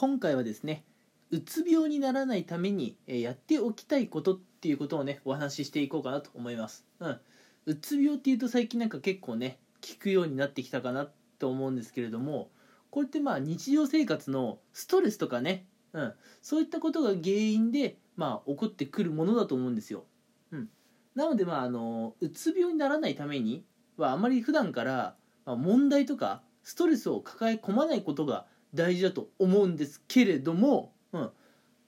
今回はですねうつ病にならないためにやっておきたいことっていうことをねお話ししていこうかなと思います、うん、うつ病っていうと最近なんか結構ね聞くようになってきたかなと思うんですけれどもこれってまあ日常生活のストレスとかね、うん、そういったことが原因でまあ起こってくるものだと思うんですよ、うん、なのでまああのうつ病にならないためにはあまり普段から、ま問題とかストレスを抱え込まないことが大事だと思うんですけれども、うん、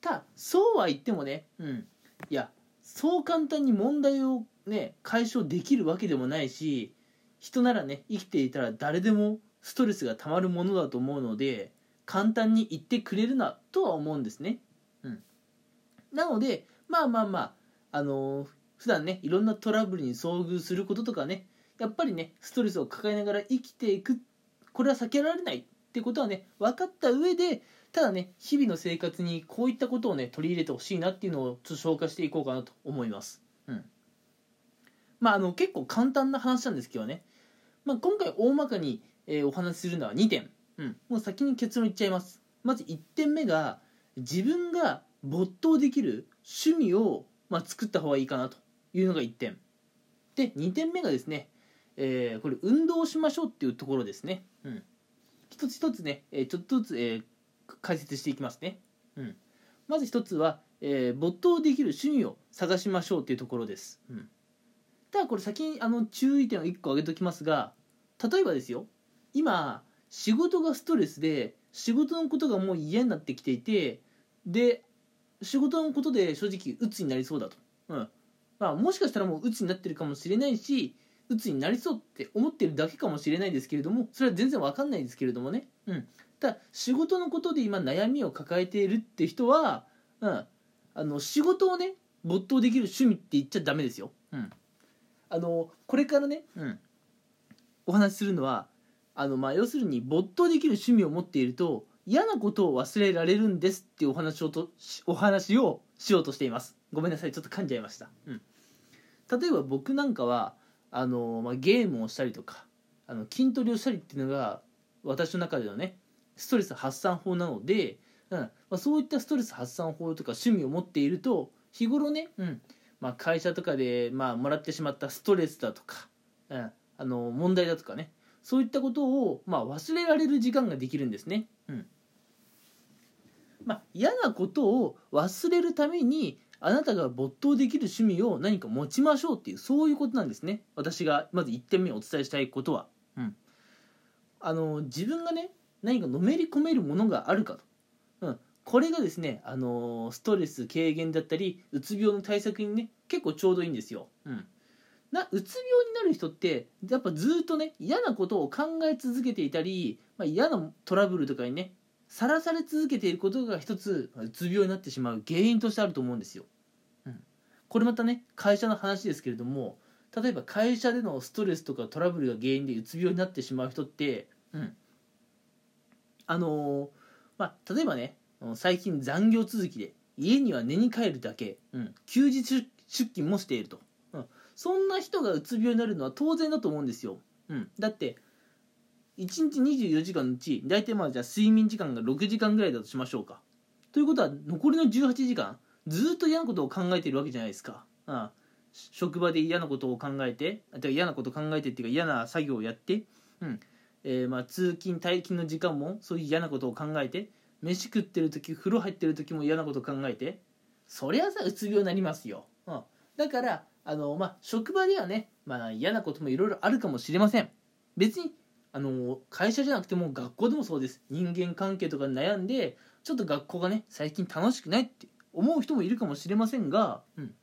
ただそうは言ってもね、うん、いやそう簡単に問題をね解消できるわけでもないし人ならね生きていたら誰でもストレスがたまるものだと思うので簡単に言ってくれるなとは思うんですね。うん、なのでまあまあまああのー、普段ねいろんなトラブルに遭遇することとかねやっぱりねストレスを抱えながら生きていくこれは避けられないってことはね分かった上でただね日々の生活にこういったことをね取り入れてほしいなっていうのをちょっと紹介していこうかなと思います。うん、まああの結構簡単な話なんですけどね、まあ、今回大まかに、えー、お話しするのは2点、うん、もう先に結論言っちゃいます。まず1点目が自分が没頭できる趣味を、まあ、作った方がいいかなというのが1点。で2点目がですね、えー、これ運動しましょうっていうところですね、うん、一つ一つね、えちょっとずつ、え解説していきますね。うん、まず一つは、えー、没頭できる趣味を探しましょうっていうところです。うん、ただこれ先にあの注意点を1個挙げときますが例えばですよ。今仕事がストレスで仕事のことがもう嫌になってきていてで仕事のことで正直鬱になりそうだと、うん。まあ、もしかしたらもう鬱になってるかもしれないし鬱になりそうって思ってるだけかもしれないですけれどもそれは全然わかんないですけれどもね、うん、ただ仕事のことで今悩みを抱えているって人は、うん、あの仕事をね没頭できる趣味って言っちゃダメですよ、うん、あのこれからね、うん、お話しするのはあの、まあ、要するに没頭できる趣味を持っていると嫌なことを忘れられるんですっていうお話をとお話をしようとしています。ごめんなさい。ちょっと噛んじゃいました、うん、例えば僕なんかはあの、まあ、ゲームをしたりとかあの筋トレをしたりっていうのが私の中でのねストレス発散法なので、うんまあ、そういったストレス発散法とか趣味を持っていると日頃ね、うんまあ、会社とかで、まあ、もらってしまったストレスだとか、うん、あの問題だとかねそういったことを、まあ、忘れられる時間ができるんですね。うんまあ、嫌なことを忘れるためにあなたが没頭できる趣味を何か持ちましょうっていうそういうことなんですね。私がまず1点目お伝えしたいことは、うん、あの自分がね何かのめり込めるものがあるかと、うん、これがですねあのストレス軽減だったりうつ病の対策にね結構ちょうどいいんですよ、うん、なうつ病になる人ってやっぱずっとね嫌なことを考え続けていたり、まあ、嫌なトラブルとかにねさらされ続けていることが一つうつ病になってしまう原因としてあると思うんですよ。うん、これまたね会社の話ですけれども例えば会社でのストレスとかトラブルが原因でうつ病になってしまう人って、うん、あのー、まあ例えばね最近残業続きで家には寝に帰るだけ、うん、休日出勤もしていると、うん、そんな人がうつ病になるのは当然だと思うんですよ。うん、だって1日24時間のうち大体まあじゃあ睡眠時間が6時間ぐらいだとしましょうか。ということは残りの18時間ずっと嫌なことを考えているわけじゃないですか、ああ職場で嫌なことを考えて嫌なこと考えてっていうか嫌な作業をやって、うん。えー、まあ通勤退勤の時間もそういう嫌なことを考えて飯食ってる時風呂入ってる時も嫌なこと考えてそりゃさうつ病になりますよ、うん、だからあの、まあ、職場ではね、まあ、嫌なこともいろいろあるかもしれません。別にあの会社じゃなくても学校でもそうです。人間関係とか悩んでちょっと学校がね最近楽しくないって思う人もいるかもしれませんが、うん、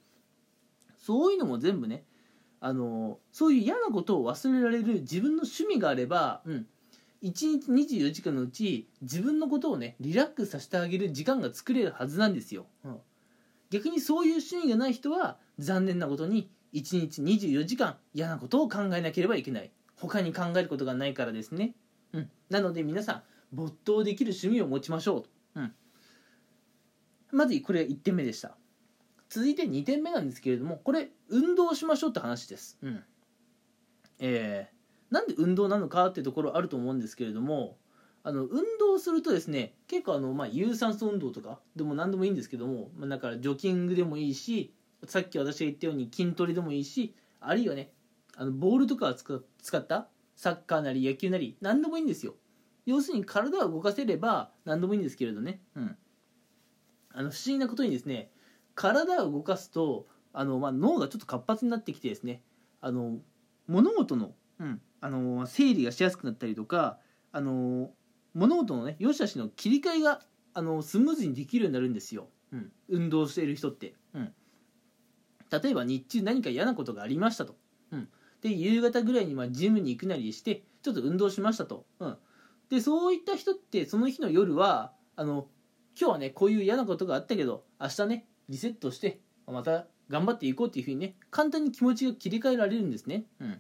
そういうのも全部ねあのそういう嫌なことを忘れられる自分の趣味があれば、うん、1日24時間のうち自分のことをねリラックスさせてあげる時間が作れるはずなんですよ、うん、逆にそういう趣味がない人は残念なことに1日24時間嫌なことを考えなければいけない他に考えることがないからですね、うん、なので皆さん没頭できる趣味を持ちましょう、うん、まずこれ1点目でした。続いて2点目なんですけれどもこれ運動しましょうって話です、うん。えー、なんで運動なのかっていうところあると思うんですけれどもあの運動するとですね結構あの、まあ、有酸素運動とかでも何でもいいんですけども、まあ、だからジョギングでもいいしさっき私が言ったように筋トレでもいいしあるいはねあのボールとかを使ったサッカーなり野球なり何でもいいんですよ。要するに体を動かせれば何でもいいんですけれどね、うん、あの不思議なことにですね体を動かすとあの、まあ、脳がちょっと活発になってきてですねあの物事の,、うん、あの整理がしやすくなったりとかあの物事のね良し悪しの切り替えがあのスムーズにできるようになるんですよ、うん、運動している人って、うん、例えば日中何か嫌なことがありましたと、うん、で夕方ぐらいにまあジムに行くなりしてちょっと運動しましたと、うん、でそういった人ってその日の夜はあの今日はねこういう嫌なことがあったけど明日ねリセットしてまた頑張っていこうっていうふうにね簡単に気持ちが切り替えられるんですね、うん、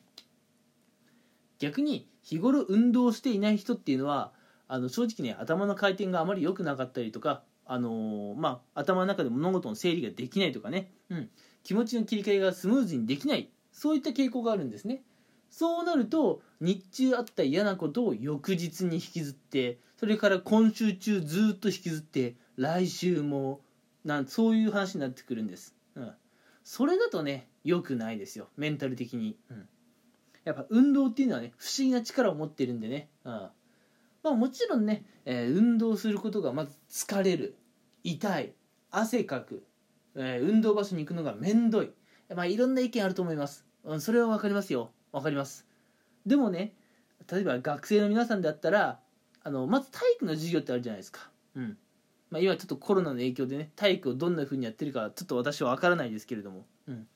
逆に日頃運動していない人っていうのはあの正直ね頭の回転があまり良くなかったりとかあのー、まあ、頭の中で物事の整理ができないとかね、うん、気持ちの切り替えがスムーズにできない。そういった傾向があるんですね。そうなると日中あった嫌なことを翌日に引きずってそれから今週中ずっと引きずって来週もなんそういう話になってくるんです、うん、それだとね良くないですよ。メンタル的に、うん、やっぱ運動っていうのはね不思議な力を持ってるんでね、うん。まあ、もちろんね、えー、運動することがまず疲れる。痛い。汗かく、えー、運動場所に行くのがめんどい。まあいろんな意見あると思います、うん、それは分かりますよ。分かります。でもね例えば学生の皆さんであったらあのまず体育の授業ってあるじゃないですか。うん。まあ、今ちょっとコロナの影響でね体育をどんな風にやってるかちょっと私は分からないですけれども、うん、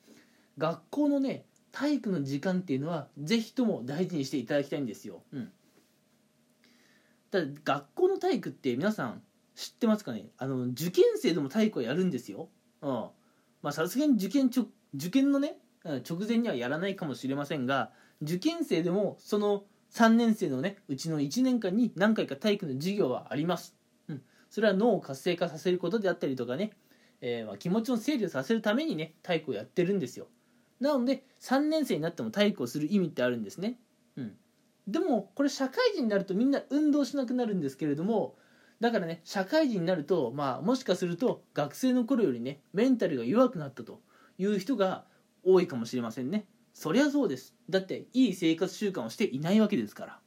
学校のね体育の時間っていうのは是非とも大事にしていただきたいんですよ、うん、ただ学校の体育って皆さん知ってますかね？あの受験生でも体育をやるんですよ、うん、まあさすがに受験ちょ受験のね直前にはやらないかもしれませんが受験生でもその3年生のねうちの1年間に何回か体育の授業はあります、うん、それは脳を活性化させることであったりとかね、えー、ま気持ちの整理をさせるためにね体育をやってるんですよ。なので3年生になっても体育をする意味ってあるんですね、うん、でもこれ社会人になるとみんな運動しなくなるんですけれどもだからね社会人になるとまあもしかすると学生の頃よりねメンタルが弱くなったという人が多いかもしれませんね。そりゃそうです。だっていい生活習慣をしていないわけですから、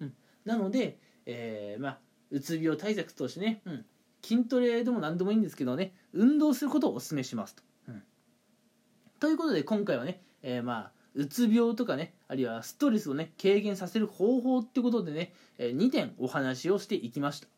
うん、なので、えー、まあうつ病対策としてね、うん、筋トレでも何でもいいんですけどね運動することをお勧めしますと、うん、ということで今回はね、えー、まあうつ病とかねあるいはストレスをね軽減させる方法ってことでね、えー、2点お話をしていきました。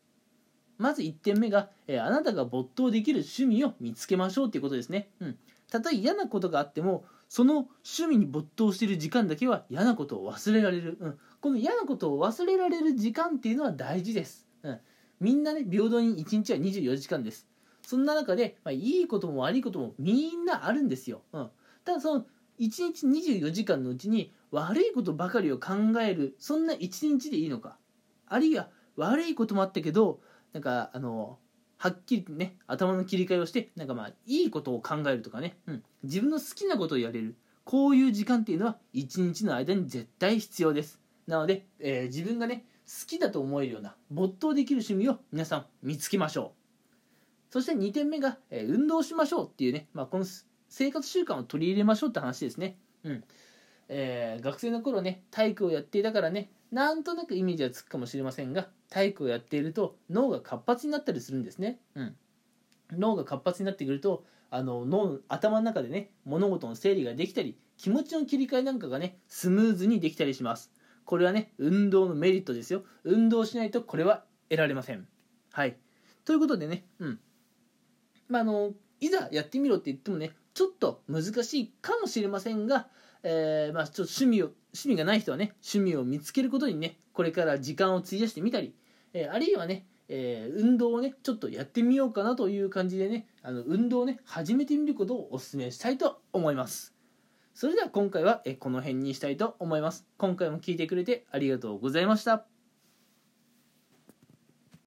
まず1点目が、えー、あなたが没頭できる趣味を見つけましょうっていうことですね、うん、たとえ嫌なことがあってもその趣味に没頭している時間だけは嫌なことを忘れられる、うん、この嫌なことを忘れられる時間っていうのは大事です、うん、みんなね平等に1日は24時間です。そんな中で、まあ、いいことも悪いこともみんなあるんですよ、うん、ただその1日24時間のうちに悪いことばかりを考えるそんな1日でいいのか。あるいは悪いこともあったけどなんかあのはっきりね頭の切り替えをしてなんかまあいいことを考えるとかね、うん、自分の好きなことをやれる。こういう時間っていうのは一日の間に絶対必要です。なので、えー、自分がね好きだと思えるような没頭できる趣味を皆さん見つけましょう。そして2点目が、えー、運動しましょうっていうね、まあ、この生活習慣を取り入れましょうって話ですね。うん。えー、学生の頃ね体育をやっていたからねなんとなくイメージはつくかもしれませんが体育をやっていると脳が活発になったりするんですね、うん、脳が活発になってくるとあの脳頭の中でね物事の整理ができたり気持ちの切り替えなんかがねスムーズにできたりします。これはね運動のメリットですよ。運動しないとこれは得られません。はい。ということでねうん。まああのいざやってみろって言ってもねちょっと難しいかもしれませんがえー、まあ、ちょっと趣味を趣味がない人はね趣味を見つけることにねこれから時間を費やしてみたり、えー、あるいはね、えー、運動をねちょっとやってみようかなという感じでねあの運動をね始めてみることをお勧めしたいと思います。それでは今回はえこの辺にしたいと思います。今回も聴いてくれてありがとうございました。